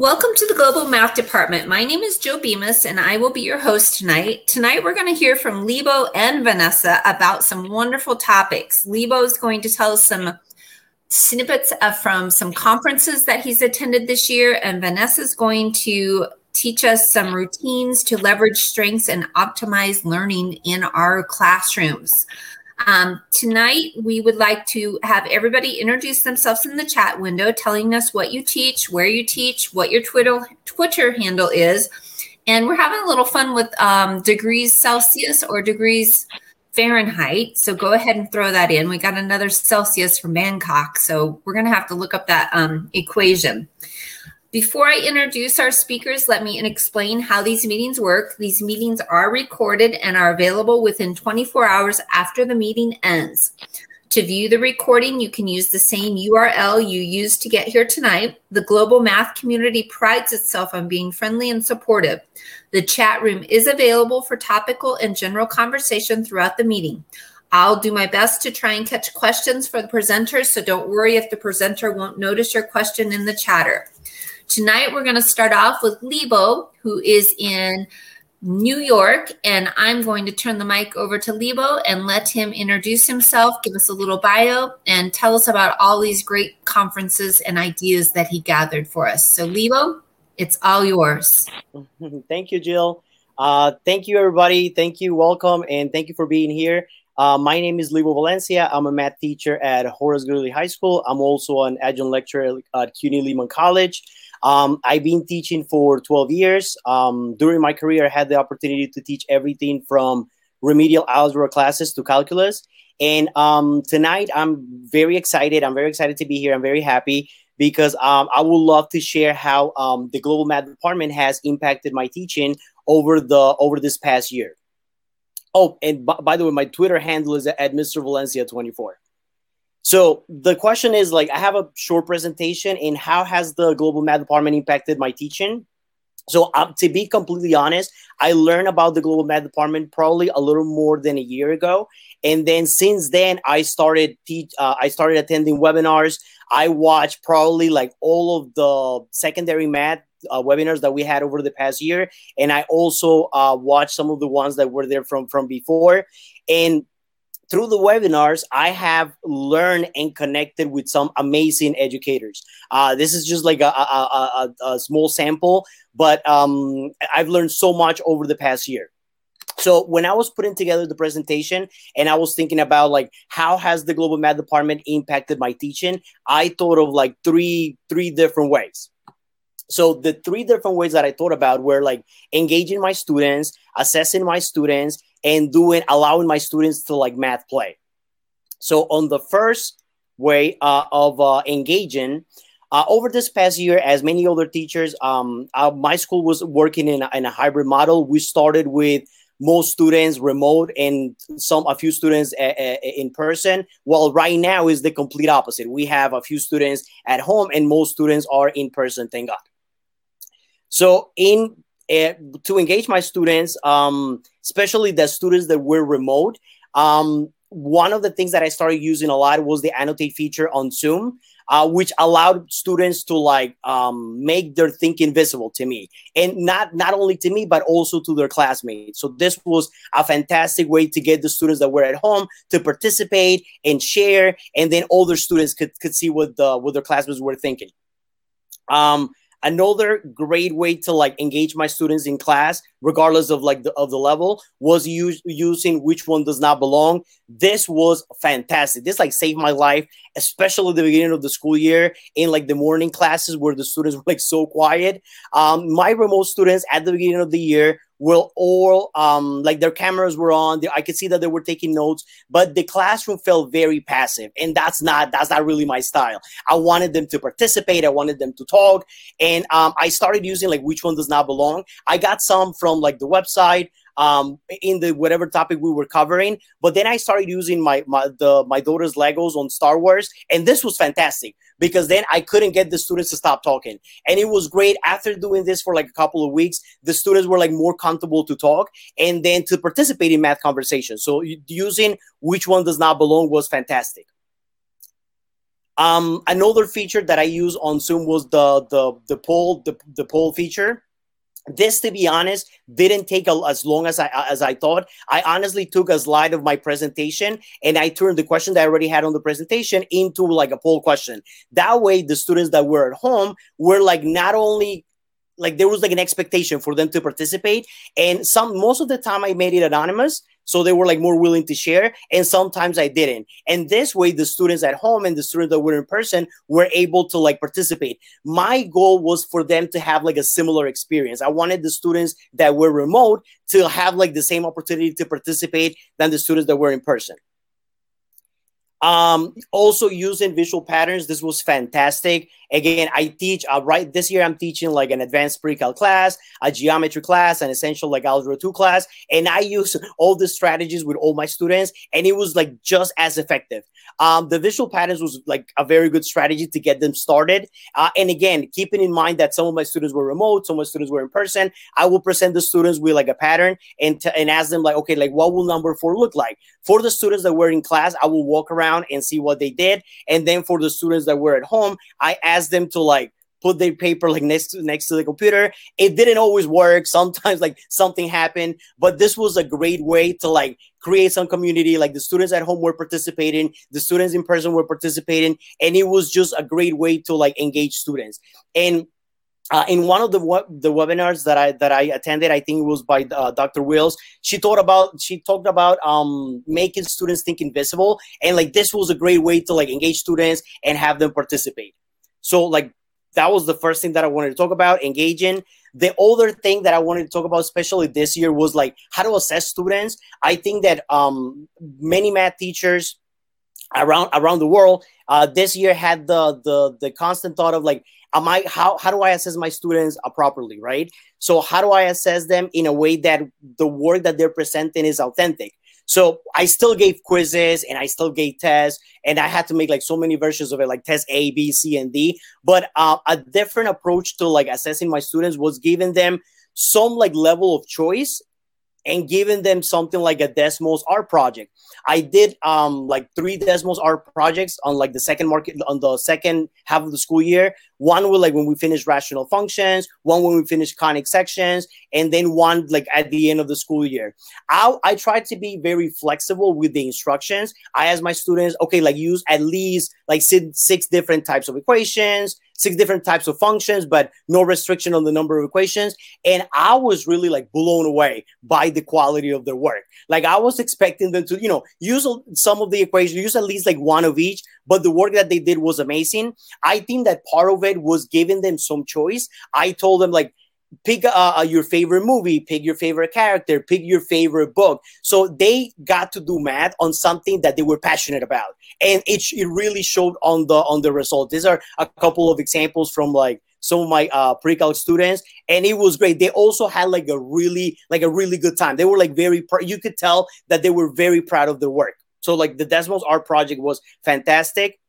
Welcome to the Global Math Department. My name is Joe Bemis and I will be your host tonight. Tonight we're going to hear from Lebo and Vanessa about some wonderful topics. Lebo is going to tell us some snippets of, from some conferences that he's attended this year, and Vanessa is going to teach us some routines to leverage strengths and optimize learning in our classrooms. Um, tonight, we would like to have everybody introduce themselves in the chat window, telling us what you teach, where you teach, what your Twitter Twitter handle is, and we're having a little fun with um, degrees Celsius or degrees Fahrenheit. So go ahead and throw that in. We got another Celsius from Bangkok, so we're going to have to look up that um, equation. Before I introduce our speakers, let me explain how these meetings work. These meetings are recorded and are available within 24 hours after the meeting ends. To view the recording, you can use the same URL you used to get here tonight. The global math community prides itself on being friendly and supportive. The chat room is available for topical and general conversation throughout the meeting. I'll do my best to try and catch questions for the presenters, so don't worry if the presenter won't notice your question in the chatter. Tonight, we're going to start off with Lebo, who is in New York, and I'm going to turn the mic over to Lebo and let him introduce himself, give us a little bio, and tell us about all these great conferences and ideas that he gathered for us. So, Lebo, it's all yours. thank you, Jill. Uh, thank you, everybody. Thank you, welcome, and thank you for being here. Uh, my name is Lebo Valencia. I'm a math teacher at Horace Greeley High School. I'm also an adjunct lecturer at CUNY Lehman College. Um, I've been teaching for 12 years. Um, during my career, I had the opportunity to teach everything from remedial algebra classes to calculus. And um, tonight, I'm very excited. I'm very excited to be here. I'm very happy because um, I would love to share how um, the global math department has impacted my teaching over the over this past year. Oh, and b- by the way, my Twitter handle is at Mr. Valencia 24. So the question is like I have a short presentation in how has the global math department impacted my teaching. So um, to be completely honest, I learned about the global math department probably a little more than a year ago, and then since then I started teach. Uh, I started attending webinars. I watched probably like all of the secondary math uh, webinars that we had over the past year, and I also uh, watched some of the ones that were there from from before. And through the webinars, I have learned and connected with some amazing educators. Uh, this is just like a, a, a, a small sample, but um, I've learned so much over the past year. So when I was putting together the presentation and I was thinking about like how has the global math department impacted my teaching, I thought of like three three different ways. So the three different ways that I thought about were like engaging my students, assessing my students, and doing allowing my students to like math play. So on the first way uh, of uh, engaging, uh, over this past year, as many other teachers, um, uh, my school was working in a, in a hybrid model. We started with most students remote and some a few students a, a, in person well right now is the complete opposite we have a few students at home and most students are in person thank god so in uh, to engage my students, um, especially the students that were remote, um, one of the things that I started using a lot was the annotate feature on Zoom, uh, which allowed students to like um, make their thinking visible to me, and not not only to me but also to their classmates. So this was a fantastic way to get the students that were at home to participate and share, and then older students could could see what the what their classmates were thinking. Um, Another great way to like engage my students in class, regardless of like the of the level, was use, using which one does not belong. This was fantastic. This like saved my life, especially at the beginning of the school year in like the morning classes where the students were like so quiet. Um, my remote students at the beginning of the year will all um, like their cameras were on. I could see that they were taking notes, but the classroom felt very passive, and that's not that's not really my style. I wanted them to participate. I wanted them to talk, and um, I started using like which one does not belong. I got some from like the website um, in the whatever topic we were covering. But then I started using my my the my daughter's Legos on Star Wars, and this was fantastic because then I couldn't get the students to stop talking, and it was great. After doing this for like a couple of weeks, the students were like more comfortable to talk and then to participate in math conversations. So using which one does not belong was fantastic. Um, another feature that I use on Zoom was the the the poll the, the poll feature. This, to be honest, didn't take a, as long as I as I thought. I honestly took a slide of my presentation and I turned the question that I already had on the presentation into like a poll question. That way, the students that were at home were like not only like there was like an expectation for them to participate and some most of the time i made it anonymous so they were like more willing to share and sometimes i didn't and this way the students at home and the students that were in person were able to like participate my goal was for them to have like a similar experience i wanted the students that were remote to have like the same opportunity to participate than the students that were in person um, also using visual patterns. This was fantastic. Again, I teach uh, right this year. I'm teaching like an advanced pre-cal class, a geometry class, an essential like algebra two class, and I use all the strategies with all my students, and it was like just as effective. Um, the visual patterns was like a very good strategy to get them started. Uh, and again, keeping in mind that some of my students were remote, some of my students were in person, I will present the students with like a pattern and t- and ask them like, okay, like what will number four look like? For the students that were in class, I will walk around and see what they did, and then for the students that were at home, I asked them to like put their paper like next to next to the computer. It didn't always work. Sometimes like something happened, but this was a great way to like create some community. Like the students at home were participating, the students in person were participating, and it was just a great way to like engage students. And uh, in one of the the webinars that I that I attended, I think it was by uh, Dr. Wills. She talked about she talked about um, making students think invisible, and like this was a great way to like engage students and have them participate. So like that was the first thing that I wanted to talk about, engaging. The other thing that I wanted to talk about, especially this year, was like how to assess students. I think that um, many math teachers around around the world uh, this year had the the the constant thought of like, am I how how do I assess my students uh, properly, right? So how do I assess them in a way that the work that they're presenting is authentic? So I still gave quizzes and I still gave tests, and I had to make like so many versions of it, like test A, B, C, and D. But uh, a different approach to like assessing my students was giving them some like level of choice and giving them something like a Desmos art project. I did um like three Desmos art projects on like the second market on the second half of the school year. One will like when we finish rational functions, one when we finish conic sections, and then one like at the end of the school year. I I tried to be very flexible with the instructions. I ask my students, okay, like use at least like six, six different types of equations six different types of functions, but no restriction on the number of equations. And I was really like blown away by the quality of their work. Like I was expecting them to, you know, use some of the equations, use at least like one of each, but the work that they did was amazing. I think that part of it was giving them some choice. I told them like, pick uh, your favorite movie, pick your favorite character, pick your favorite book. So they got to do math on something that they were passionate about, and it it really showed on the on the result. These are a couple of examples from like some of my uh, pre-calc students, and it was great. They also had like a really like a really good time. They were like very pr- you could tell that they were very proud of their work. So like the Desmos art project was fantastic.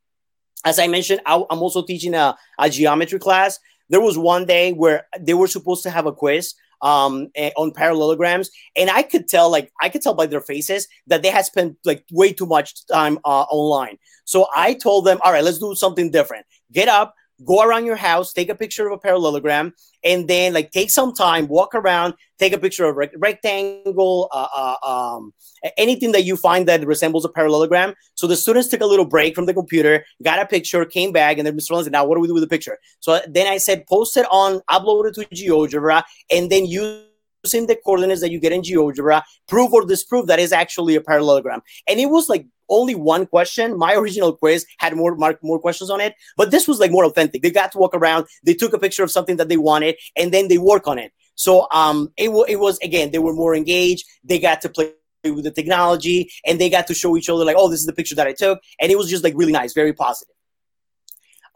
As I mentioned, I, I'm also teaching a, a geometry class. There was one day where they were supposed to have a quiz um on parallelograms and i could tell like i could tell by their faces that they had spent like way too much time uh, online. So i told them all right let's do something different. Get up go around your house, take a picture of a parallelogram, and then like take some time, walk around, take a picture of a rectangle, uh, uh, um, anything that you find that resembles a parallelogram. So the students took a little break from the computer, got a picture, came back, and then Mr. Rollins said, "Now what do we do with the picture?" So then I said, post it on, upload it to GeoGebra, and then use using the coordinates that you get in GeoGebra, prove or disprove that is actually a parallelogram. And it was like only one question. My original quiz had more more, more questions on it, but this was like more authentic. They got to walk around, they took a picture of something that they wanted, and then they work on it. So um, it, w- it was again, they were more engaged. They got to play with the technology, and they got to show each other like, oh, this is the picture that I took, and it was just like really nice, very positive.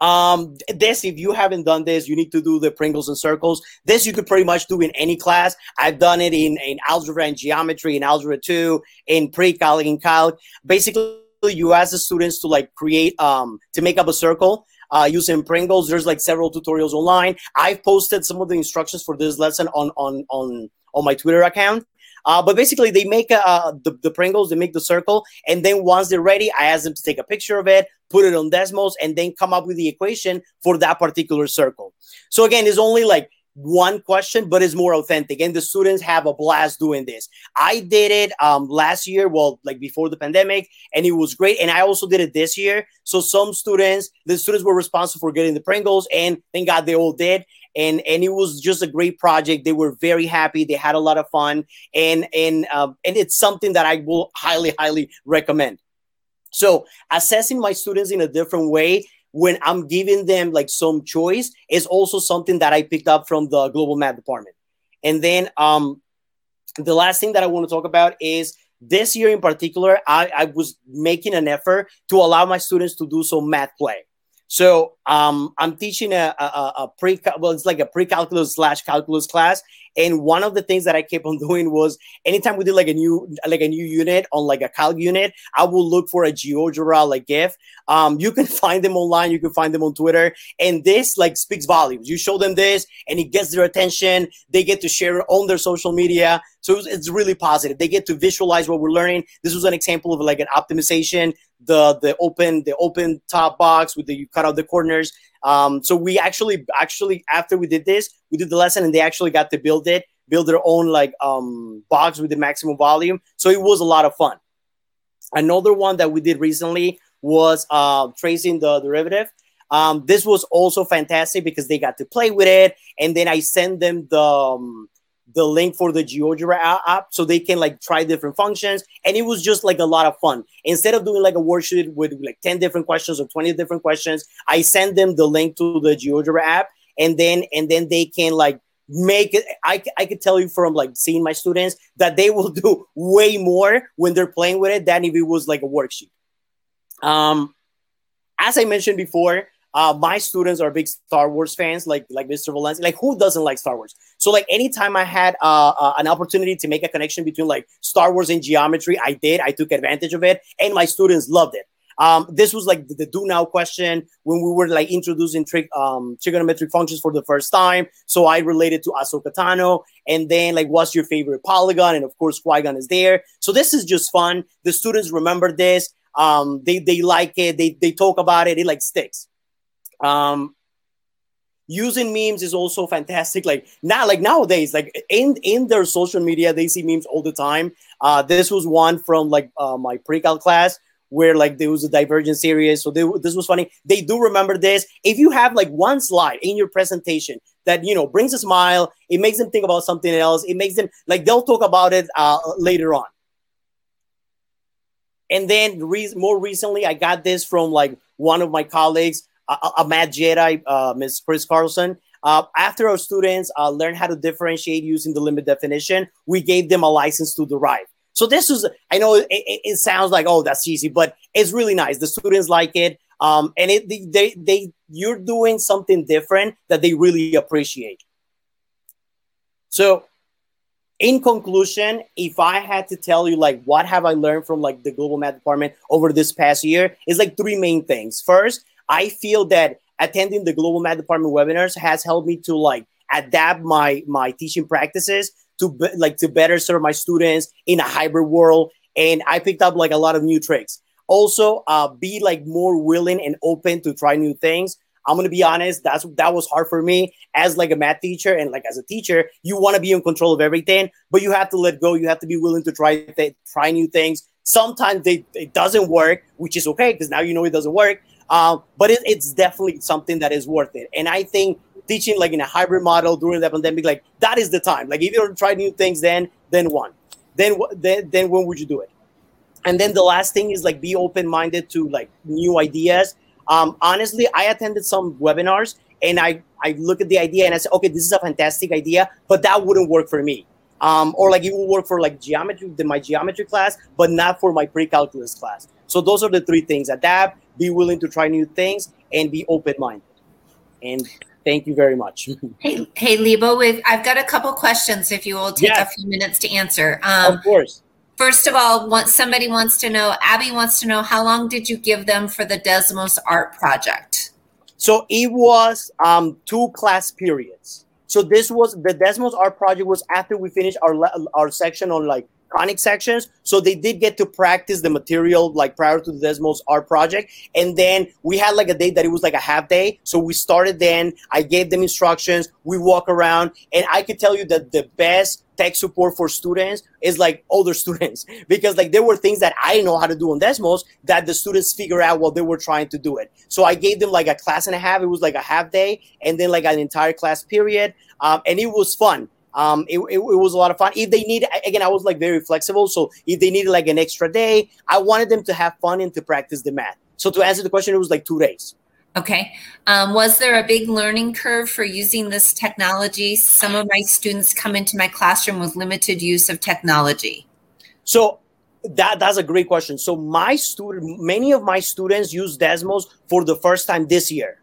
Um, this, if you haven't done this, you need to do the Pringles and circles. This you could pretty much do in any class. I've done it in, in algebra and geometry, in algebra two, in pre-calc, in calc. Basically, you ask the students to like create, um, to make up a circle. Uh, using Pringles, there's like several tutorials online. I've posted some of the instructions for this lesson on on on on my Twitter account. Uh, but basically, they make uh, the, the Pringles, they make the circle, and then once they're ready, I ask them to take a picture of it, put it on Desmos, and then come up with the equation for that particular circle. So again, it's only like one question, but it's more authentic. And the students have a blast doing this. I did it um, last year, well, like before the pandemic, and it was great. And I also did it this year. So some students, the students were responsible for getting the Pringles, and thank God they all did. And and it was just a great project. They were very happy. They had a lot of fun, and and uh, and it's something that I will highly highly recommend. So assessing my students in a different way when I'm giving them like some choice is also something that I picked up from the global math department. And then um, the last thing that I want to talk about is this year in particular, I, I was making an effort to allow my students to do some math play. So um, I'm teaching a, a, a pre well, it's like a pre-calculus slash calculus class, and one of the things that I kept on doing was anytime we did like a new like a new unit on like a calc unit, I will look for a GeoGebra like GIF. Um, you can find them online, you can find them on Twitter, and this like speaks volumes. You show them this, and it gets their attention. They get to share it on their social media, so it's, it's really positive. They get to visualize what we're learning. This was an example of like an optimization the the open the open top box with the you cut out the corners. Um, so we actually actually after we did this, we did the lesson and they actually got to build it, build their own like um, box with the maximum volume. So it was a lot of fun. Another one that we did recently was uh, tracing the derivative. Um, this was also fantastic because they got to play with it, and then I sent them the um, the link for the GeoGebra app so they can like try different functions. And it was just like a lot of fun. Instead of doing like a worksheet with like 10 different questions or 20 different questions, I send them the link to the GeoGebra app and then and then they can like make it I, I could tell you from like seeing my students that they will do way more when they're playing with it than if it was like a worksheet um as i mentioned before uh, my students are big Star Wars fans, like like Mr. Valencia. Like who doesn't like Star Wars? So like anytime I had uh, uh, an opportunity to make a connection between like Star Wars and geometry, I did. I took advantage of it, and my students loved it. Um, this was like the, the, do now question when we were like introducing trick um, trigonometric functions for the first time. So I related to Ahsoka Tano, and then like, what's your favorite polygon? And of course, Qui Gon is there. So this is just fun. The students remember this. Um, they they like it. They they talk about it. It like sticks. Um, using memes is also fantastic. Like now, like nowadays, like in in their social media, they see memes all the time. Uh, this was one from like uh, my pre-cal class where like there was a divergent series. So they, this was funny. They do remember this. If you have like one slide in your presentation that you know brings a smile, it makes them think about something else. It makes them like they'll talk about it uh, later on. And then re- more recently, I got this from like one of my colleagues a, a mad Jedi, uh, Ms. Chris Carlson. Uh, after our students uh, learned how to differentiate using the limit definition, we gave them a license to derive. So this is, I know it, it, it sounds like, oh, that's easy, but it's really nice. The students like it. Um, and it, they, they, you're doing something different that they really appreciate. So in conclusion, if I had to tell you like what have I learned from like the global math department over this past year, is like three main things. First, I feel that attending the global math department webinars has helped me to like adapt my my teaching practices to be, like to better serve my students in a hybrid world and i picked up like a lot of new tricks. Also uh, be like more willing and open to try new things. I'm gonna be honest that's that was hard for me. As like a math teacher and like as a teacher you want to be in control of everything but you have to let go. You have to be willing to try th- try new things. Sometimes they, it doesn't work which is okay because now you know it doesn't work um, but it, it's definitely something that is worth it. And I think teaching like in a hybrid model during the pandemic, like that is the time. Like if you don't try new things, then then one, then then then when would you do it? And then the last thing is like be open minded to like new ideas. Um, honestly, I attended some webinars and I I look at the idea and I say, okay, this is a fantastic idea, but that wouldn't work for me. Um, or like it will work for like geometry, my geometry class, but not for my pre-calculus class. So those are the three things: adapt, be willing to try new things, and be open-minded. And thank you very much. hey, hey, Lebo, with I've got a couple questions. If you will take yes. a few minutes to answer. Um, of course. First of all, what somebody wants to know, Abby wants to know, how long did you give them for the Desmos art project? So it was um, two class periods. So this was the Desmos art project was after we finished our our section on like conic sections. So they did get to practice the material like prior to the Desmos art project. And then we had like a day that it was like a half day. So we started then. I gave them instructions. We walk around, and I could tell you that the best tech support for students is like older students because like there were things that I know how to do on Desmos that the students figure out while they were trying to do it. So I gave them like a class and a half. It was like a half day and then like an entire class period. Um, and it was fun um, it, it, it, was a lot of fun. If they need, again, I was like very flexible. So if they needed like an extra day, I wanted them to have fun and to practice the math. So to answer the question, it was like two days. Okay. Um, was there a big learning curve for using this technology? Some of my students come into my classroom with limited use of technology. So that that's a great question. So my student, many of my students use Desmos for the first time this year.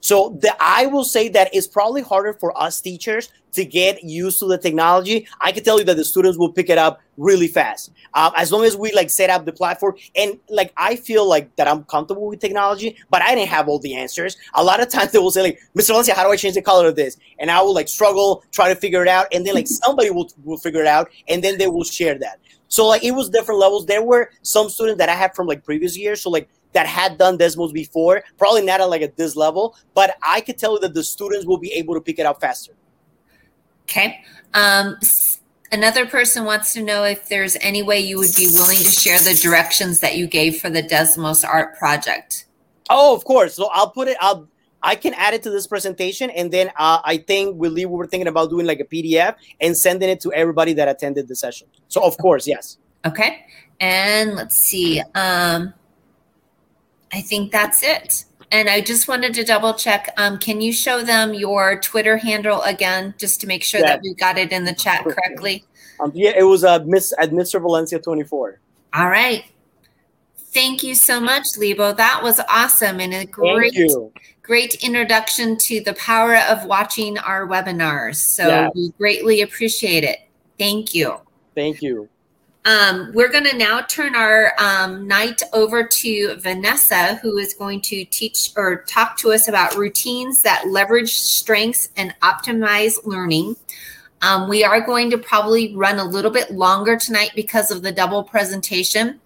So the, I will say that it's probably harder for us teachers to get used to the technology. I can tell you that the students will pick it up really fast um, as long as we like set up the platform. And like I feel like that I'm comfortable with technology, but I didn't have all the answers. A lot of times they will say like, "Mr. Valencia, how do I change the color of this?" And I will like struggle, try to figure it out, and then like somebody will will figure it out, and then they will share that. So like it was different levels. There were some students that I had from like previous years. So like that had done Desmos before, probably not at like at this level, but I could tell you that the students will be able to pick it up faster. Okay. Um, another person wants to know if there's any way you would be willing to share the directions that you gave for the Desmos art project. Oh, of course. So I'll put it. I'll. I can add it to this presentation, and then uh, I think we we were thinking about doing like a PDF and sending it to everybody that attended the session. So of course, yes. Okay. And let's see. Um, I think that's it. And I just wanted to double check. Um, can you show them your Twitter handle again, just to make sure yeah. that we got it in the chat correctly? Um, yeah, it was uh, Miss at Mr. Valencia twenty four. All right. Thank you so much, Lebo. That was awesome and a great, great introduction to the power of watching our webinars. So we greatly appreciate it. Thank you. Thank you. Um, we're going to now turn our um, night over to Vanessa, who is going to teach or talk to us about routines that leverage strengths and optimize learning. Um, we are going to probably run a little bit longer tonight because of the double presentation,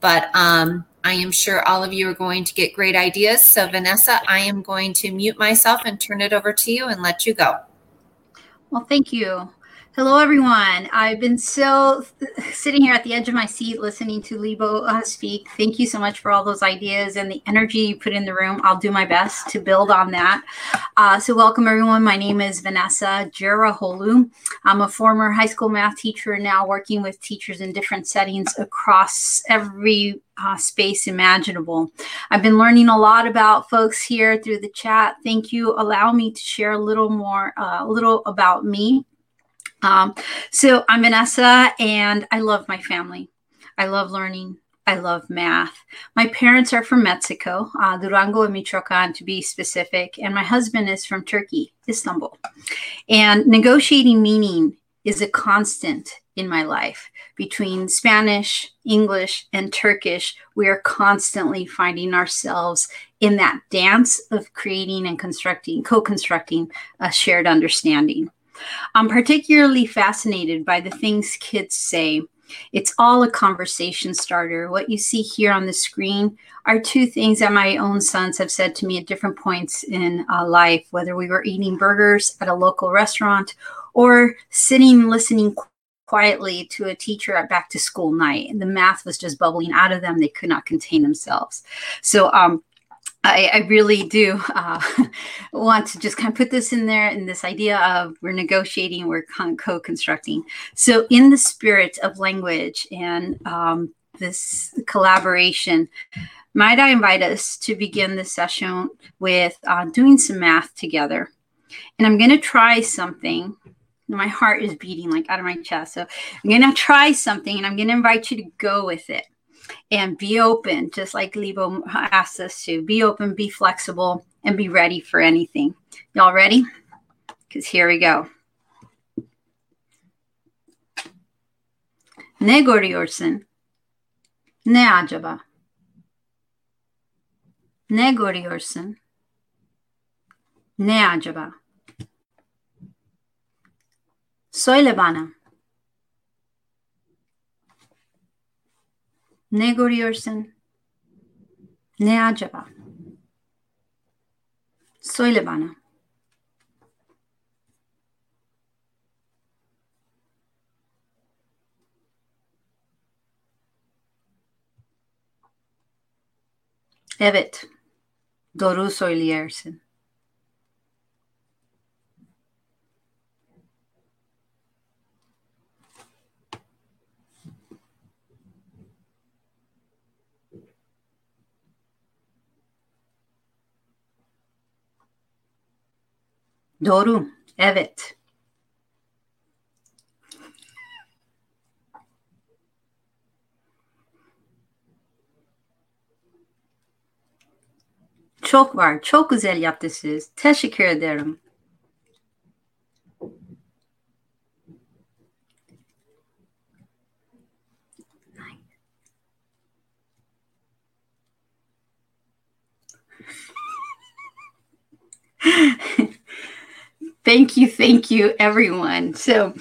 but um, I am sure all of you are going to get great ideas. So, Vanessa, I am going to mute myself and turn it over to you and let you go. Well, thank you. Hello, everyone. I've been so sitting here at the edge of my seat listening to Lebo uh, speak. Thank you so much for all those ideas and the energy you put in the room. I'll do my best to build on that. Uh, so, welcome, everyone. My name is Vanessa Cerrahoglu. I'm a former high school math teacher now working with teachers in different settings across every uh, space imaginable. I've been learning a lot about folks here through the chat. Thank you. Allow me to share a little more, uh, a little about me. Um, so I'm Vanessa and I love my family. I love learning. I love math. My parents are from Mexico, uh, Durango and Michoacan to be specific, and my husband is from Turkey, Istanbul. And negotiating meaning is a constant in my life. Between Spanish, English, and Turkish, we are constantly finding ourselves in that dance of creating and constructing, co constructing a shared understanding. I'm particularly fascinated by the things kids say. It's all a conversation starter. What you see here on the screen are two things that my own sons have said to me at different points in uh, life, whether we were eating burgers at a local restaurant or sitting listening quietly to a teacher at back to school night. And the math was just bubbling out of them. They could not contain themselves. So, um, I, I, really do uh, want to just kind of put this in there in this idea of we're negotiating, we're co constructing. So, in the spirit of language and um, this collaboration, might I invite us to begin this session with uh, doing some math together? And I'm going to try something. My heart is beating like out of my chest. So, I'm going to try something and I'm going to invite you to go with it and be open, just like Lebo asked us to be open, be flexible, and be ready for anything. Y'all ready? Because here we go. Ne görüyorsun? Ne acaba? Ne görüyorsun? Ne acaba? Söyle bana. Ne görüyorsun? Ne acaba? Söyle bana. Evet. Doğru söylüyorsun. Doğru. Evet. Çok var. Çok güzel yaptınız. Teşekkür ederim. thank you, thank you, everyone. So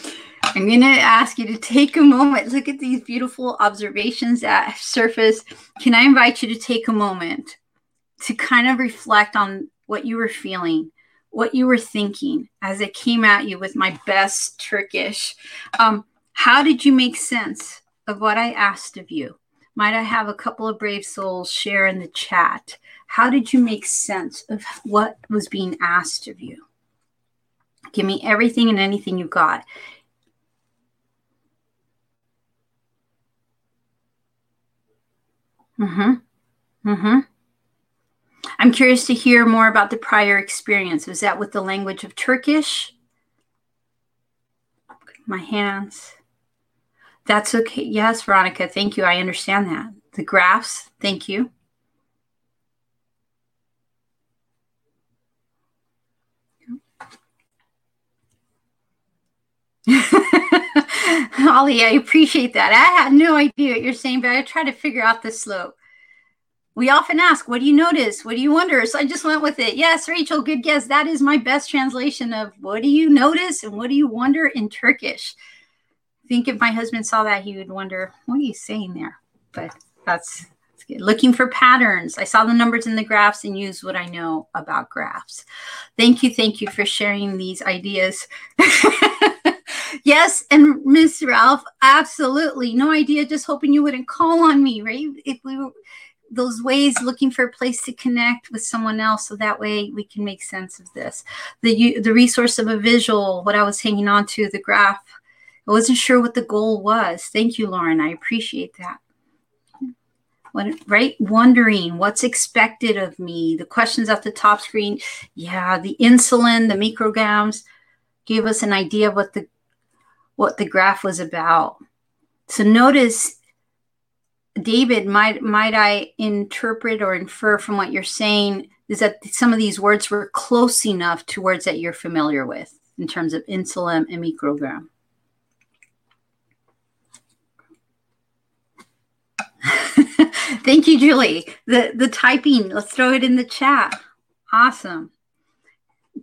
I'm going to ask you to take a moment. Look at these beautiful observations that surface. Can I invite you to take a moment to kind of reflect on what you were feeling, what you were thinking as it came at you with my best Turkish? Um, how did you make sense of what I asked of you? Might I have a couple of brave souls share in the chat? How did you make sense of what was being asked of you? Give me everything and anything you've got. Mm-hmm. Mm-hmm. I'm curious to hear more about the prior experience. Was that with the language of Turkish? My hands. That's okay. Yes, Veronica. Thank you. I understand that. The graphs. Thank you. Holly, I appreciate that. I had no idea what you're saying, but I try to figure out the slope. We often ask, What do you notice? What do you wonder? So I just went with it. Yes, Rachel, good guess. That is my best translation of what do you notice and what do you wonder in Turkish. I think if my husband saw that, he would wonder, What are you saying there? But that's, that's good. Looking for patterns. I saw the numbers in the graphs and used what I know about graphs. Thank you. Thank you for sharing these ideas. yes, and Miss Ralph, absolutely. No idea, just hoping you wouldn't call on me, right? If we were those ways looking for a place to connect with someone else so that way we can make sense of this. The the resource of a visual what i was hanging on to the graph. I wasn't sure what the goal was. Thank you lauren. I appreciate that. What, right? Wondering what's expected of me. The questions at the top screen. Yeah the insulin the micrograms gave us an idea of what the what the graph was about. So notice, David, might might I interpret or infer from what you're saying is that some of these words were close enough to words that you're familiar with in terms of insulin and microgram. Thank you, Julie. The the typing, let's throw it in the chat. Awesome.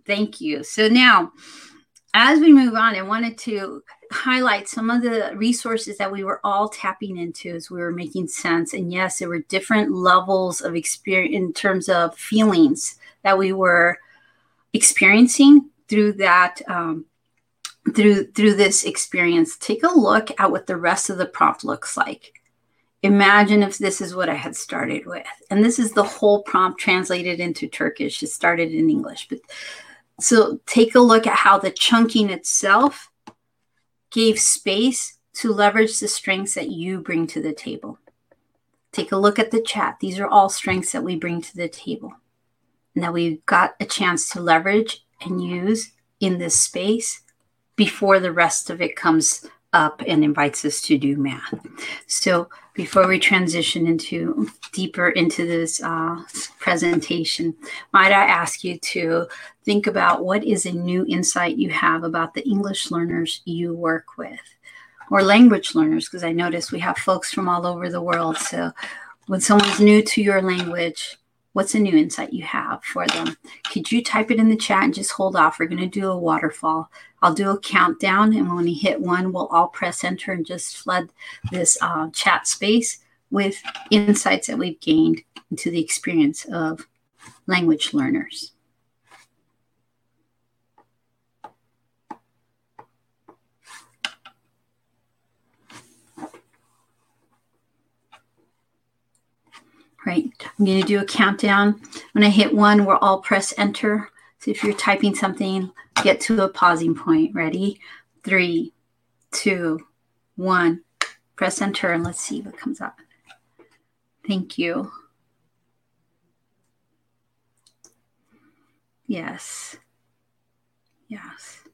Thank you. So now as we move on, I wanted to highlight some of the resources that we were all tapping into as we were making sense. And yes, there were different levels of experience in terms of feelings that we were experiencing through that um, through through this experience. Take a look at what the rest of the prompt looks like. Imagine if this is what I had started with, and this is the whole prompt translated into Turkish. It started in English, but so take a look at how the chunking itself gave space to leverage the strengths that you bring to the table. Take a look at the chat. These are all strengths that we bring to the table and that we've got a chance to leverage and use in this space before the rest of it comes up and invites us to do math. So before we transition into deeper into this uh, presentation, might I ask you to think about what is a new insight you have about the English learners you work with or language learners, because I notice we have folks from all over the world. So when someone's new to your language, what's a new insight you have for them? Could you type it in the chat and just hold off? We're going to do a waterfall. I'll do a countdown, and when we hit one, we'll all press enter and just flood this uh, chat space with insights that we've gained into the experience of language learners. Right, I'm going to do a countdown. When I hit one, we'll all press enter. So if you're typing something, get to a pausing point. Ready? Three, two, one. Press enter and let's see what comes up. Thank you. Yes. Yes.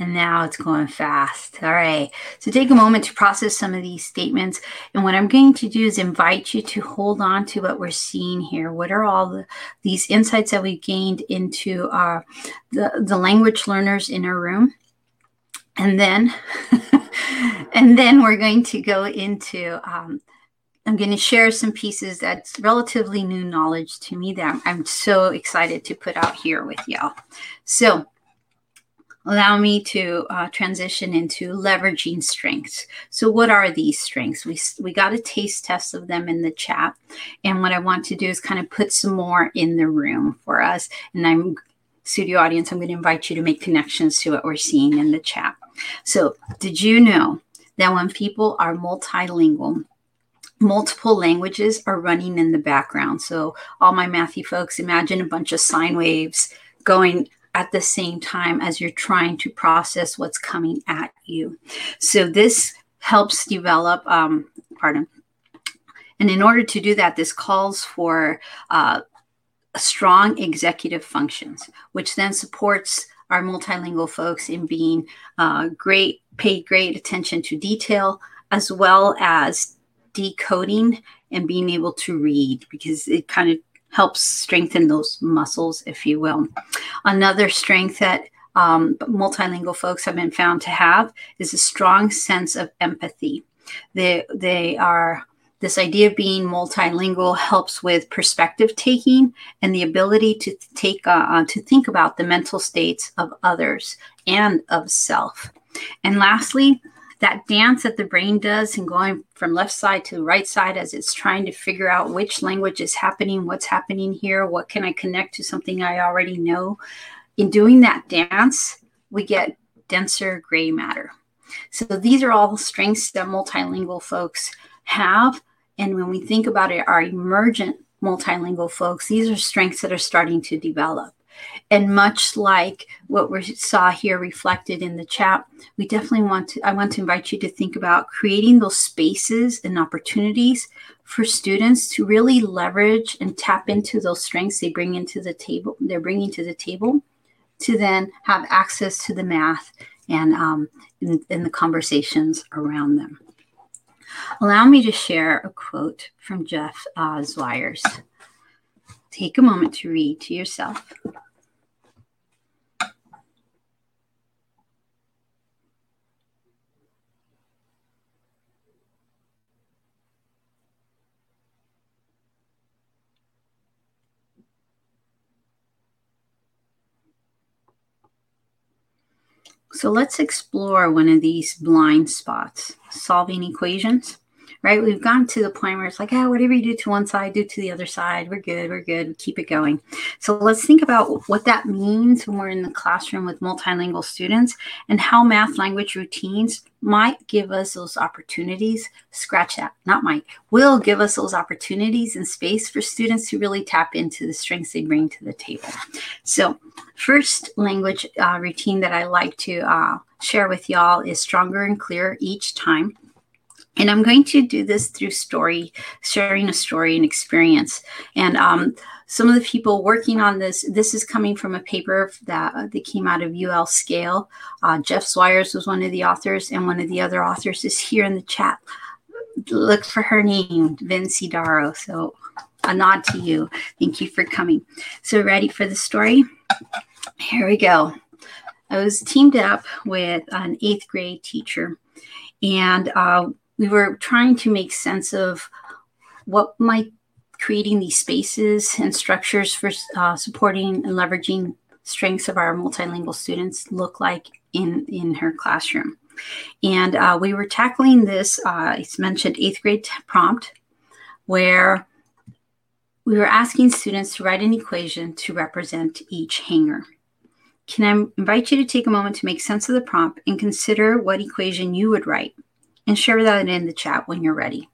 And now it's going fast. All right. So take a moment to process some of these statements. And what I'm going to do is invite you to hold on to what we're seeing here. What are all the, these insights that we've gained into our, the, the language learners in our room? And then, and then we're going to go into, um, I'm going to share some pieces that's relatively new knowledge to me that I'm so excited to put out here with y'all. So, allow me to uh, transition into leveraging strengths. So, what are these strengths? We, we got a taste test of them in the chat. And what I want to do is kind of put some more in the room for us. And I'm, studio audience, I'm going to invite you to make connections to what we're seeing in the chat. So, did you know that when people are multilingual, multiple languages are running in the background? So, all my mathy folks, imagine a bunch of sine waves going at the same time as you're trying to process what's coming at you. So this helps develop, um, pardon. And in order to do that, this calls for uh, strong executive functions, which then supports our multilingual folks in being uh, great, pay great attention to detail, as well as decoding and being able to read, because it kind of helps strengthen those muscles, if you will. Another strength that um, multilingual folks have been found to have is a strong sense of empathy. They, they are this idea of being multilingual helps with perspective taking and the ability to take uh, uh to think about the mental states of others and of self. And lastly, that dance that the brain does and going from left side to right side as it's trying to figure out which language is happening, what's happening here, what can I connect to something I already know. In doing that dance, we get denser gray matter. So these are all strengths that multilingual folks have. And when we think about it, our emergent multilingual folks, these are strengths that are starting to develop. And much like what we saw here reflected in the chat, we definitely want to, I want to invite you to think about creating those spaces and opportunities for students to really leverage and tap into those strengths they bring into the table, they're bringing to the table to then have access to the math and, um, in, in the conversations around them. Allow me to share a quote from Jeff uh. Take a moment to read to yourself. So let's explore one of these blind spots, solving equations right? We've gotten to the point where it's like, oh, whatever you do to one side, do to the other side. We're good. We're good. Keep it going. So let's think about what that means when we're in the classroom with multilingual students and how math language routines might give us those opportunities. Scratch that, not might, will give us those opportunities and space for students to really tap into the strengths they bring to the table. So, first language uh, routine that I like to uh, share with y'all is stronger and clearer each time. And I'm going to do this through story, sharing a story and experience. And um, some of the people working on this, this is coming from a paper that, uh, that came out of UL Scale. Uh, Jeff Zwiers was one of the authors, and one of the other authors is here in the chat. Look for her name, Vinci Daro. So a nod to you. Thank you for coming. So, ready for the story? Here we go. I was teamed up with an eighth grade teacher, and uh, we were trying to make sense of what might creating these spaces and structures for uh, supporting and leveraging strengths of our multilingual students look like in in her classroom And uh, we were tackling this, uh, it's mentioned eighth grade prompt, where we were asking students to write an equation to represent each hanger. Can I invite you to take a moment to make sense of the prompt and consider what equation you would write and share that in the chat when you're ready.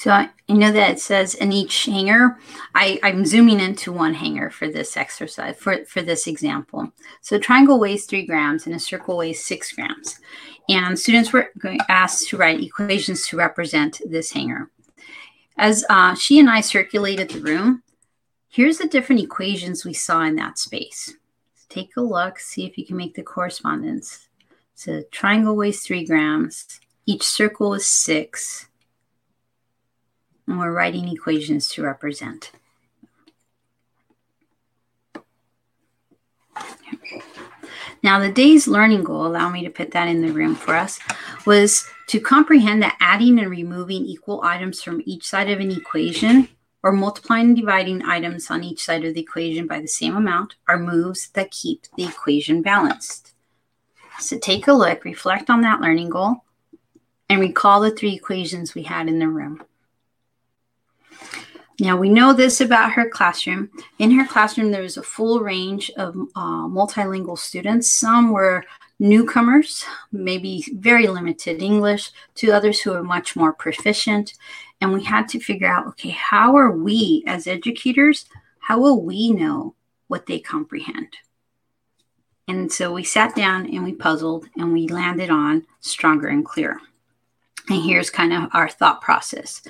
So I, know that it says in each hanger, I, I'm zooming into one hanger for this exercise, for, for this example. So a triangle weighs three grams and a circle weighs six grams. And students were asked to write equations to represent this hanger. As uh, she and I circulated the room, here's the different equations we saw in that space. Take a look, see if you can make the correspondence. So triangle weighs three grams, each circle is six, and we're writing equations to represent. Now, the day's learning goal, allow me to put that in the room for us, was to comprehend that adding and removing equal items from each side of an equation or multiplying and dividing items on each side of the equation by the same amount are moves that keep the equation balanced. So take a look, reflect on that learning goal, and recall the three equations we had in the room. Now we know this about her classroom. In her classroom, there was a full range of uh, multilingual students. Some were newcomers, maybe very limited English, to others who are much more proficient. And we had to figure out okay, how are we as educators, how will we know what they comprehend? And so we sat down and we puzzled and we landed on stronger and clearer. And here's kind of our thought process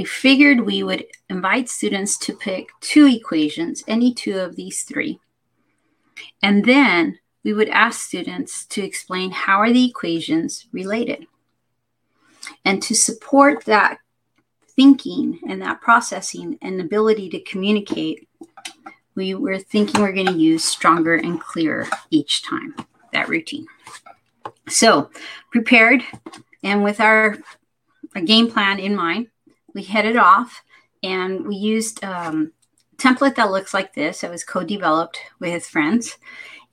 we figured we would invite students to pick two equations, any two of these three. And then we would ask students to explain how are the equations related. And to support that thinking and that processing and ability to communicate, we were thinking we're going to use stronger and clearer each time, that routine. So prepared and with our game plan in mind, we headed off and we used um, a template that looks like this. It was co-developed with friends.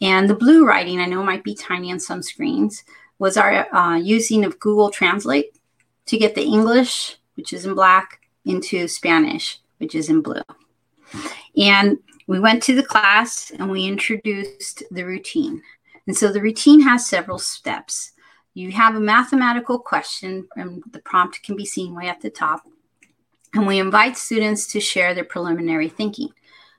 And the blue writing, I know might be tiny on some screens, was our uh, using of Google Translate to get the English, which is in black, into Spanish, which is in blue. And we went to the class and we introduced the routine. And so the routine has several steps. You have a mathematical question, and the prompt can be seen way at the top and we invite students to share their preliminary thinking.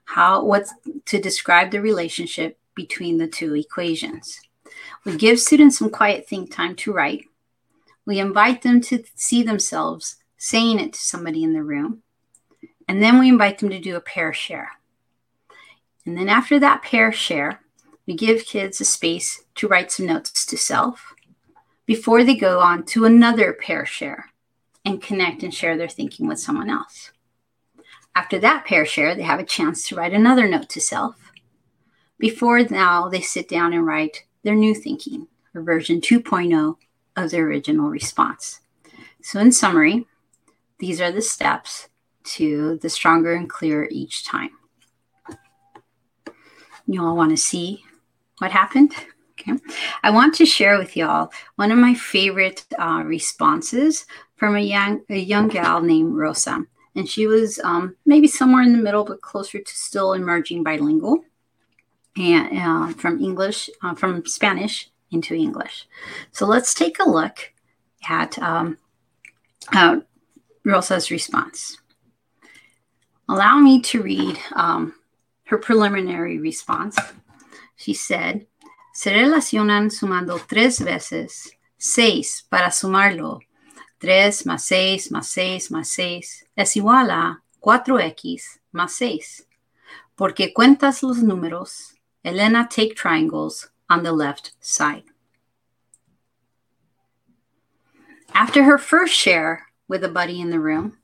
How what's to describe the relationship between the two equations. We give students some quiet think time to write. We invite them to see themselves saying it to somebody in the room. And then we invite them to do a pair share. And then after that pair share we give kids a space to write some notes to self before they go on to another pair share and connect and share their thinking with someone else. After that pair share, they have a chance to write another note to self. Before now, they sit down and write their new thinking, or version 2.0 of their original response. So, in summary, these are the steps to the stronger and clearer each time. You all want to see what happened? Okay. I want to share with y'all one of my favorite uh, responses from a young a young gal named Rosa, and she was um, maybe somewhere in the middle, but closer to still emerging bilingual, and uh, from English uh, from Spanish into English. So let's take a look at um, uh, Rosa's response. Allow me to read um, her preliminary response. She said, se relacionan sumando tres veces seis para sumarlo. 3 más 6 más 6 más 6 es igual a 4x más 6. Porque cuentas los números, Elena take triangles on the left side. After her first share with a buddy in the room,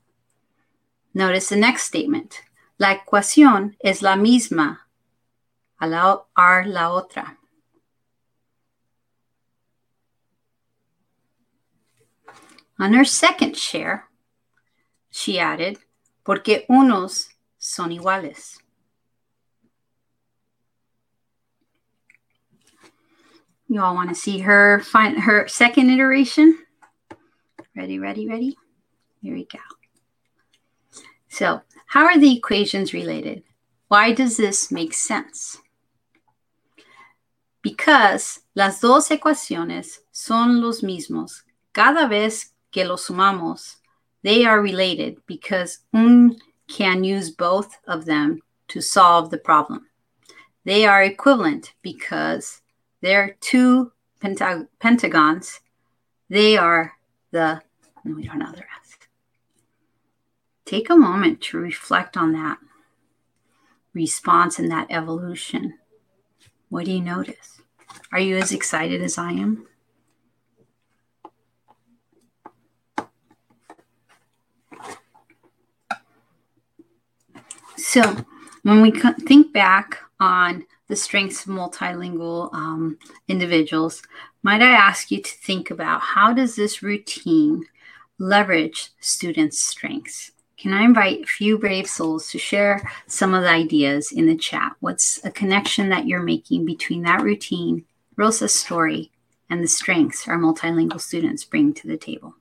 notice the next statement. La ecuación es la misma a la, a la otra. On her second share, she added, porque unos son iguales. You all want to see her find her second iteration? Ready, ready, ready? Here we go. So, how are the equations related? Why does this make sense? Because las dos ecuaciones son los mismos cada vez que los sumamos, they are related because un can use both of them to solve the problem. They are equivalent because they're two pentag- pentagons. They are the, no, we don't know the rest. Take a moment to reflect on that response and that evolution. What do you notice? Are you as excited as I am? So, when we think back on the strengths of multilingual um, individuals, might I ask you to think about how does this routine leverage students' strengths? Can I invite a few brave souls to share some of the ideas in the chat? What's a connection that you're making between that routine, Rosa's story, and the strengths our multilingual students bring to the table?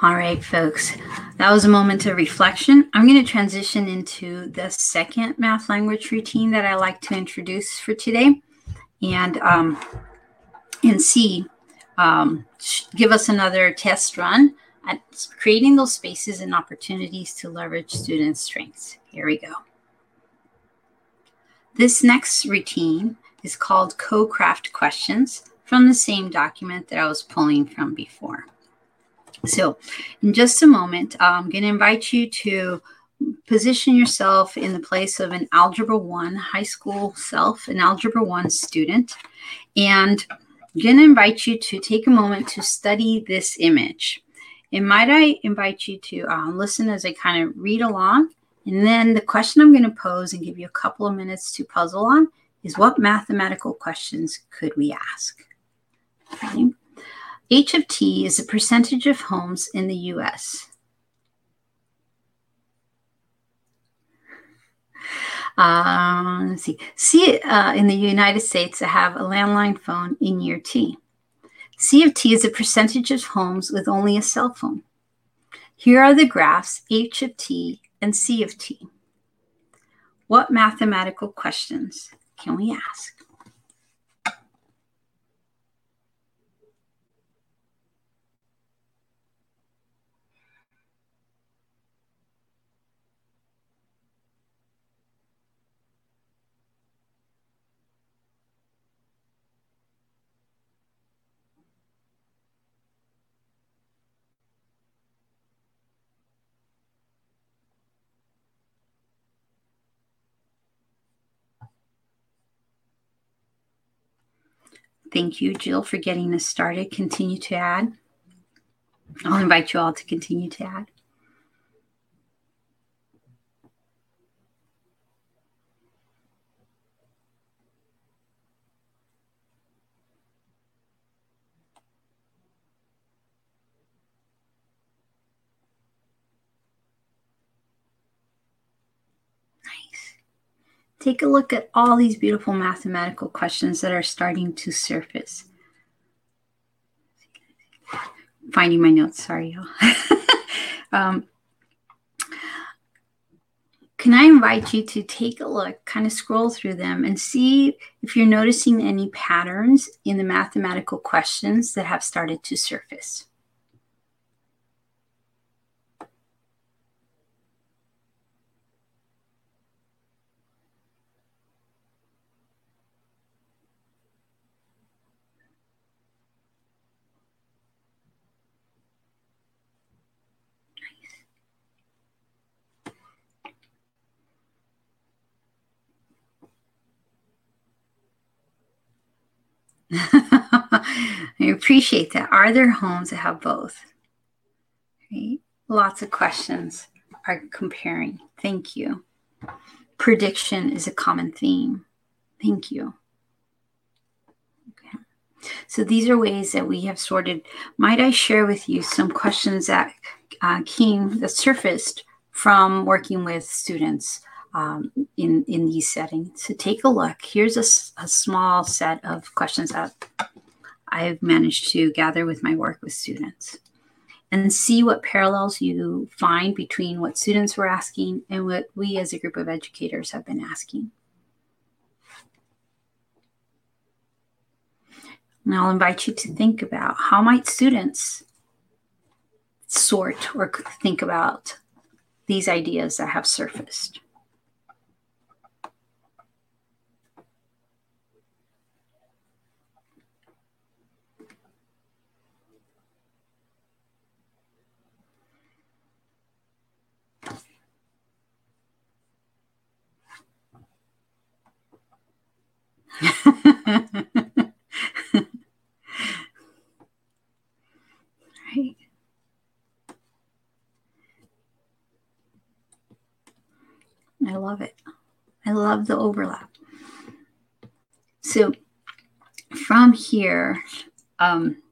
All right, folks, that was a moment of reflection. I'm going to transition into the second math language routine that I like to introduce for today and, um, and see, um, give us another test run at creating those spaces and opportunities to leverage students' strengths. Here we go. This next routine is called Co-Craft Questions from the same document that I was pulling from before. So, in just a moment, I'm going to invite you to position yourself in the place of an Algebra 1 high school self, an Algebra 1 student, and I'm going to invite you to take a moment to study this image. And might I invite you to um, listen as I kind of read along? And then the question I'm going to pose and give you a couple of minutes to puzzle on is what mathematical questions could we ask? Okay. H of T is the percentage of homes in the US. Uh, let's see. C uh, in the United States that have a landline phone in year T. C of T is a percentage of homes with only a cell phone. Here are the graphs H of T and C of T. What mathematical questions can we ask? Thank you, Jill, for getting us started. Continue to add. I'll invite you all to continue to add. Take a look at all these beautiful mathematical questions that are starting to surface. Finding my notes, sorry, y'all. um, can I invite you to take a look, kind of scroll through them and see if you're noticing any patterns in the mathematical questions that have started to surface? Appreciate that. Are there homes that have both? Right? Lots of questions are comparing. Thank you. Prediction is a common theme. Thank you. Okay. So these are ways that we have sorted. Might I share with you some questions that uh, came that surfaced from working with students um, in in these settings. So take a look. Here's a, a small set of questions that I've managed to gather with my work with students, and see what parallels you find between what students were asking and what we as a group of educators have been asking. And I'll invite you to think about how might students sort or think about these ideas that have surfaced. Right. I love it. I love the overlap. So from here, um,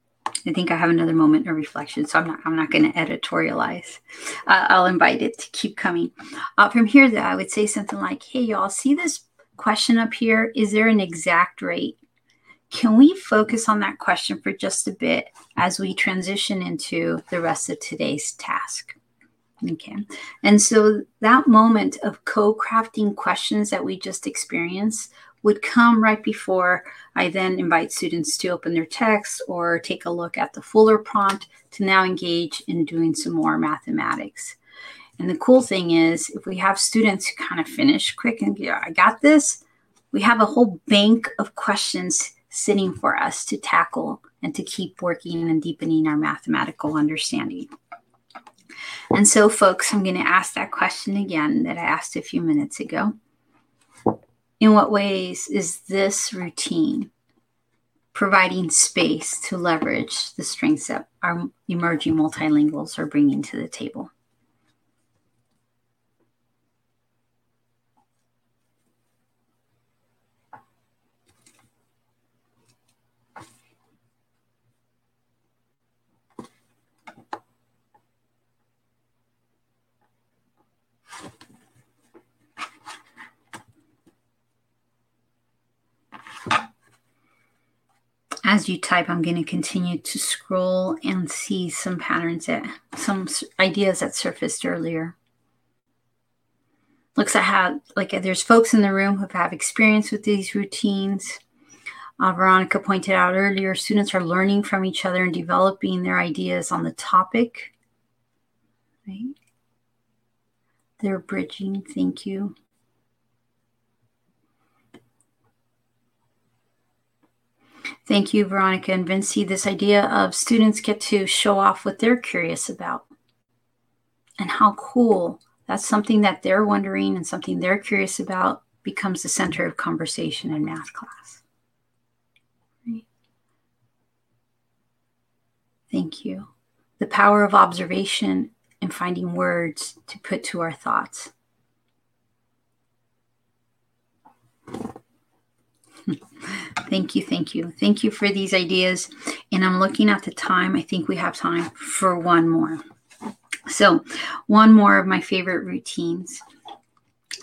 I think I have another moment of reflection, so I'm not I'm not going to editorialize. Uh, I'll invite it to keep coming. Uh, from here, though, I would say something like, "Hey, y'all, see this question up here is there an exact rate? Can we focus on that question for just a bit as we transition into the rest of today's task? Okay. And so that moment of co crafting questions that we just experienced would come right before I then invite students to open their text or take a look at the fuller prompt to now engage in doing some more mathematics. And the cool thing is, if we have students who kind of finish quick and yeah, I got this, we have a whole bank of questions sitting for us to tackle and to keep working and deepening our mathematical understanding. And so, folks, I'm going to ask that question again that I asked a few minutes ago. In what ways is this routine providing space to leverage the strengths that our emerging multilinguals are bringing to the table? As you type, I'm going to continue to scroll and see some patterns that some ideas that surfaced earlier. Looks like have like there's folks in the room who have experience with these routines. Uh, Veronica pointed out earlier, students are learning from each other and developing their ideas on the topic. Right? They're bridging. Thank you. Thank you, Veronica and Vinci. This idea of students get to show off what they're curious about and how cool that's something that they're wondering and something they're curious about becomes the center of conversation in math class. Thank you. The power of observation and finding words to put to our thoughts. Thank you, thank you. Thank you for these ideas. And I'm looking at the time. I think we have time for one more. So, one more of my favorite routines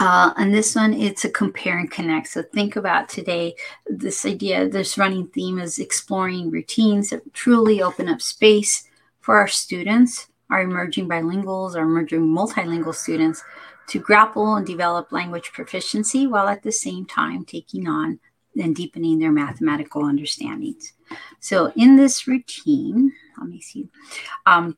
Uh, and this one, it's a compare and connect. So think about today this idea, this running theme is exploring routines that truly open up space for our students, our emerging bilinguals, our emerging multilingual students to grapple and develop language proficiency while at the same time taking on and deepening their mathematical understandings. So in this routine, let me see. Um,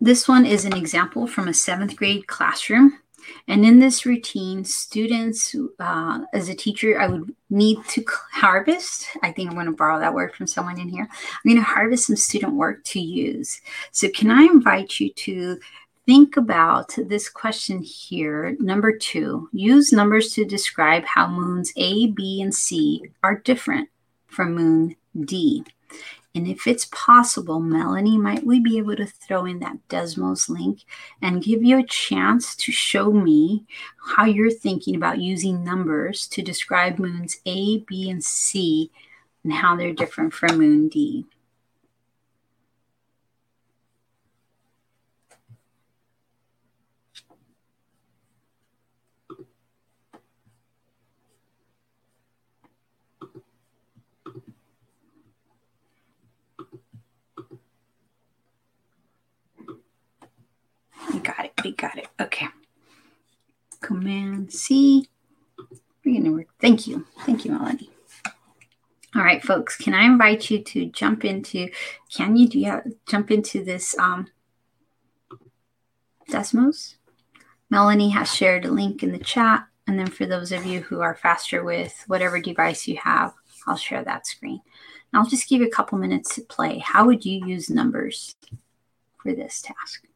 this one is an example from a seventh grade classroom. And in this routine, students, uh, as a teacher, I would need to harvest. I think I'm going to borrow that word from someone in here. I'm going to harvest some student work to use. So, can I invite you to think about this question here. Number two, use numbers to describe how moons A, B, and C are different from moon D. And if it's possible, Melanie, might we be able to throw in that Desmos link and give you a chance to show me how you're thinking about using numbers to describe moons A, B, and C and how they're different from moon D? We got it. We got it. Okay. Command C. We're going to work. Thank you. Thank you, Melanie. All right, folks. Can I invite you to jump into? Can you do you have, jump into this um, Desmos? Melanie has shared a link in the chat, and then for those of you who are faster with whatever device you have, I'll share that screen. And I'll just give you a couple minutes to play. How would you use numbers for this task?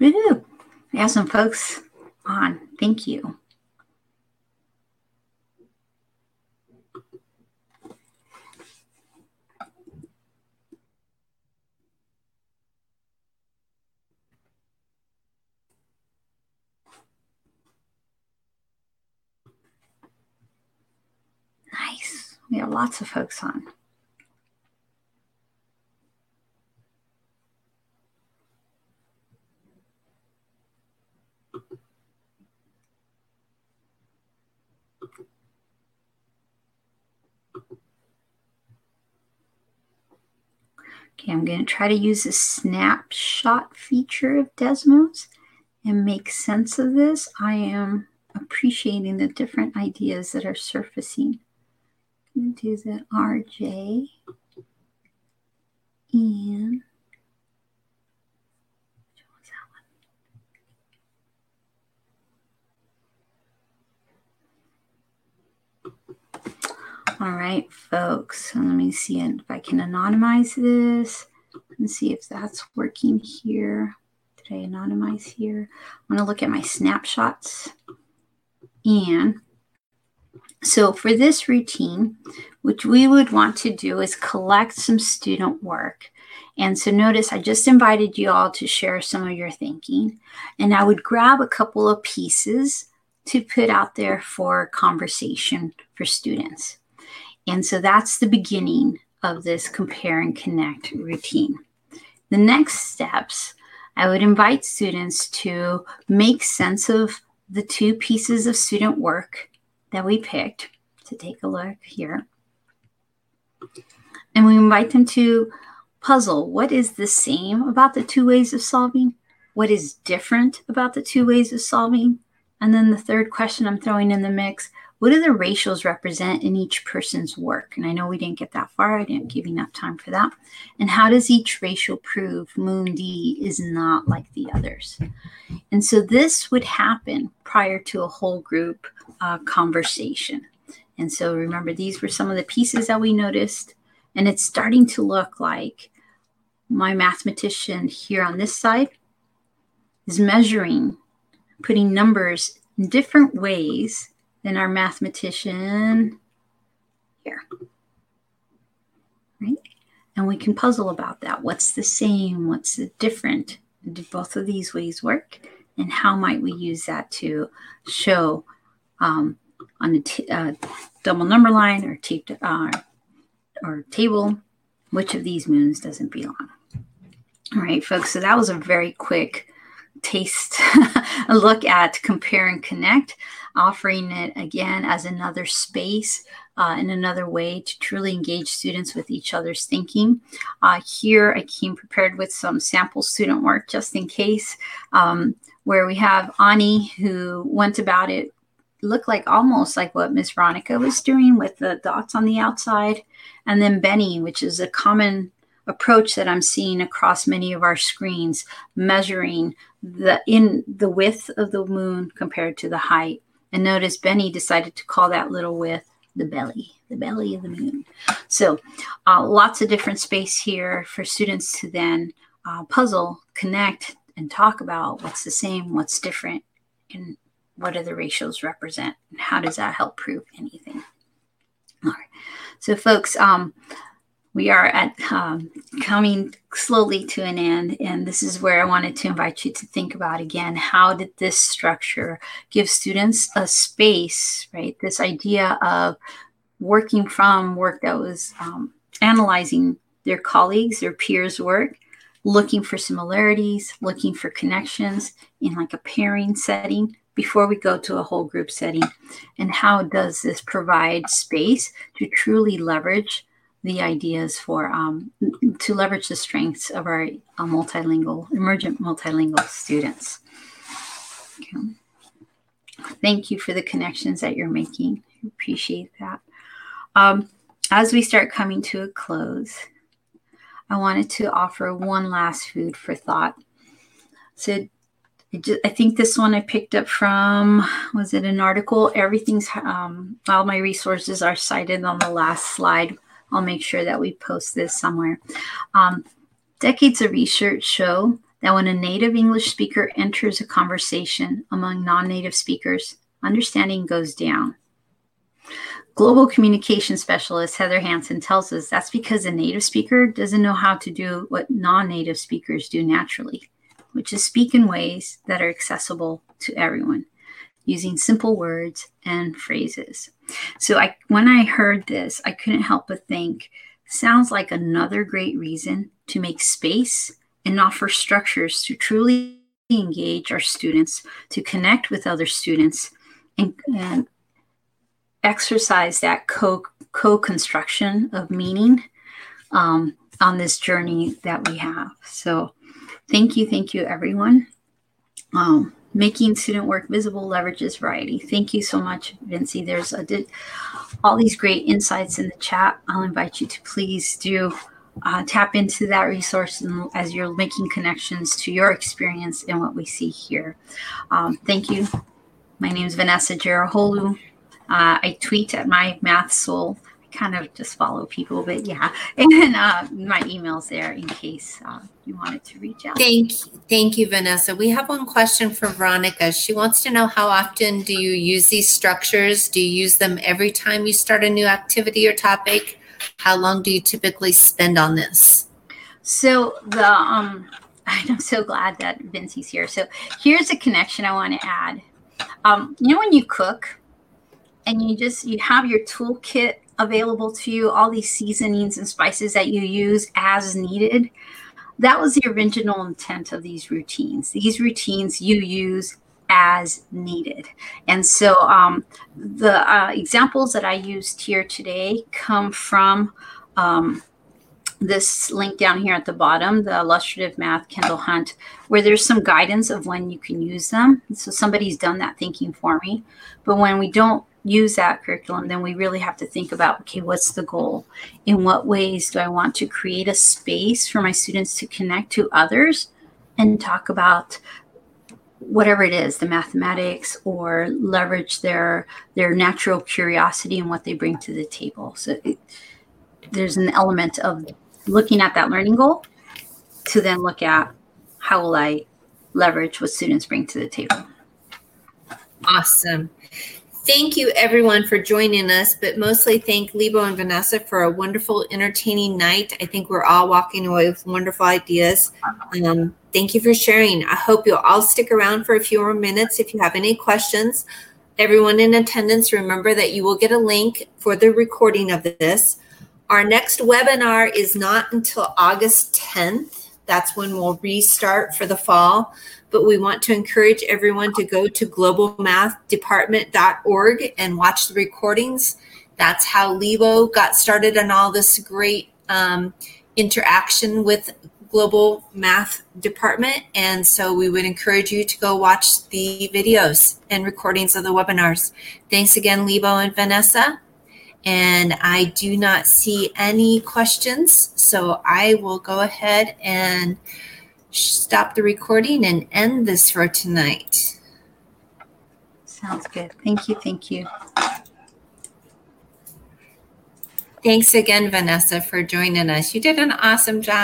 Woohoo! We have some folks on. Thank you. Nice. We have lots of folks on. Okay, I'm going to try to use the snapshot feature of Desmos and make sense of this. I am appreciating the different ideas that are surfacing. I'm going to do the RJ and All right, folks. So let me see if I can anonymize this and see if that's working here. Did I anonymize here? I'm going to look at my snapshots. And so for this routine, which we would want to do is collect some student work. And so notice I just invited you all to share some of your thinking. And I would grab a couple of pieces to put out there for conversation for students. And so that's the beginning of this compare and connect routine. The next steps, I would invite students to make sense of the two pieces of student work that we picked. To take a look here. And we invite them to puzzle what is the same about the two ways of solving? What is different about the two ways of solving? And then the third question I'm throwing in the mix what do the ratios represent in each person's work? And I know we didn't get that far. I didn't give enough time for that. And how does each ratio prove Moon D is not like the others? And so this would happen prior to a whole group uh, conversation. And so remember, these were some of the pieces that we noticed. And it's starting to look like my mathematician here on this side is measuring, putting numbers in different ways than our mathematician here. Right? And we can puzzle about that. What's the same? What's the different? Do both of these ways work? and how might we use that to show um, on a t- uh, double number line or, taped, uh, or table which of these moons doesn't belong. All right, folks, so that was a very quick taste, a look at compare and connect, offering it again as another space uh, and another way to truly engage students with each other's thinking. Uh, here I came prepared with some sample student work just in case, um, where we have Ani who went about it looked like almost like what Miss Veronica was doing with the dots on the outside. And then Benny, which is a common approach that I'm seeing across many of our screens, measuring the in the width of the moon compared to the height. And notice Benny decided to call that little width the belly, the belly of the moon. So uh, lots of different space here for students to then uh, puzzle, connect, and talk about what's the same, what's different, and what do the ratios represent, and how does that help prove anything. All right. So, folks, um, we are at um, coming slowly to an end and this is where i wanted to invite you to think about again how did this structure give students a space right? This idea of working from work that was um, analyzing their colleagues their peers work looking for similarities looking for connections in like a pairing setting before we go to a whole group setting. And how does this provide space to truly leverage the ideas for um, to leverage the strengths of our uh, multilingual, emergent multilingual students. Okay. Thank you for the connections that you're making. I appreciate that. Um, as we start coming to a close, I wanted to offer one last food for thought. So I think this one I picked up from was it an article? Everything's um, all my resources are cited on the last slide I'll make sure that we post this somewhere. Um, decades of research show that when a native English speaker enters a conversation among non native speakers, understanding goes down. Global communication specialist Heather Hansen tells us that's because a native speaker doesn't know how to do what non native speakers do naturally, which is speak in ways that are accessible to everyone using simple words and phrases. So I when I heard this, I couldn't help but think sounds like another great reason to make space and offer structures to truly engage our students, to connect with other students and, and exercise that co co-construction of meaning um, on this journey that we have. So thank you, thank you everyone. Um, making student work visible leverages variety. Thank you so much, Vinci. There's a, did, all these great insights in the chat. I'll invite you to please do uh, tap into that resource as you're making connections to your experience and what we see here. Um, thank you. My name is Vanessa Cerrahoglu. Uh, I tweet at my math soul kind of just follow people, but yeah. And uh, my email's there in case uh, you wanted to reach out. Thank you. Thank you, Vanessa. We have one question for Veronica. She wants to know how often do you use these structures? Do you use them every time you start a new activity or topic? How long do you typically spend on this? So the um I'm so glad that Vinci's here. So here's a connection I want to add. Um, you know when you cook and you just you have your toolkit available to you, all these seasonings and spices that you use as needed. That was the original intent of these routines. These routines you use as needed. And so um, the uh, examples that I used here today come from um, this link down here at the bottom, the illustrative math Kendall Hunt, where there's some guidance of when you can use them. So somebody's done that thinking for me. But when we don't use that curriculum, then we really have to think about okay, what's the goal? In what ways do I want to create a space for my students to connect to others and talk about whatever it is the mathematics or leverage their their natural curiosity and what they bring to the table? So it, there's an element of looking at that learning goal to then look at how will i leverage what students bring to the table. Awesome Thank you, everyone, for joining us, but mostly thank Lebo and Vanessa for a wonderful, entertaining night. I think we're all walking away with wonderful ideas. Um, thank you for sharing. I hope you'll all stick around for a few more minutes if you have any questions. Everyone in attendance, remember that you will get a link for the recording of this. Our next webinar is not until August 10th. That's when we'll restart for the fall but we want to encourage everyone to go to globalmathdepartment.org and watch the recordings. That's how Lebo got started on all this great um, interaction with Global Math Department. And so we would encourage you to go watch the videos and recordings of the webinars. Thanks again, Lebo and Vanessa. And I do not see any questions. So I will go ahead and stop the recording and end this for tonight. Sounds good. Thank you. Thank you. Thanks again, Vanessa, for joining us. You did an awesome job.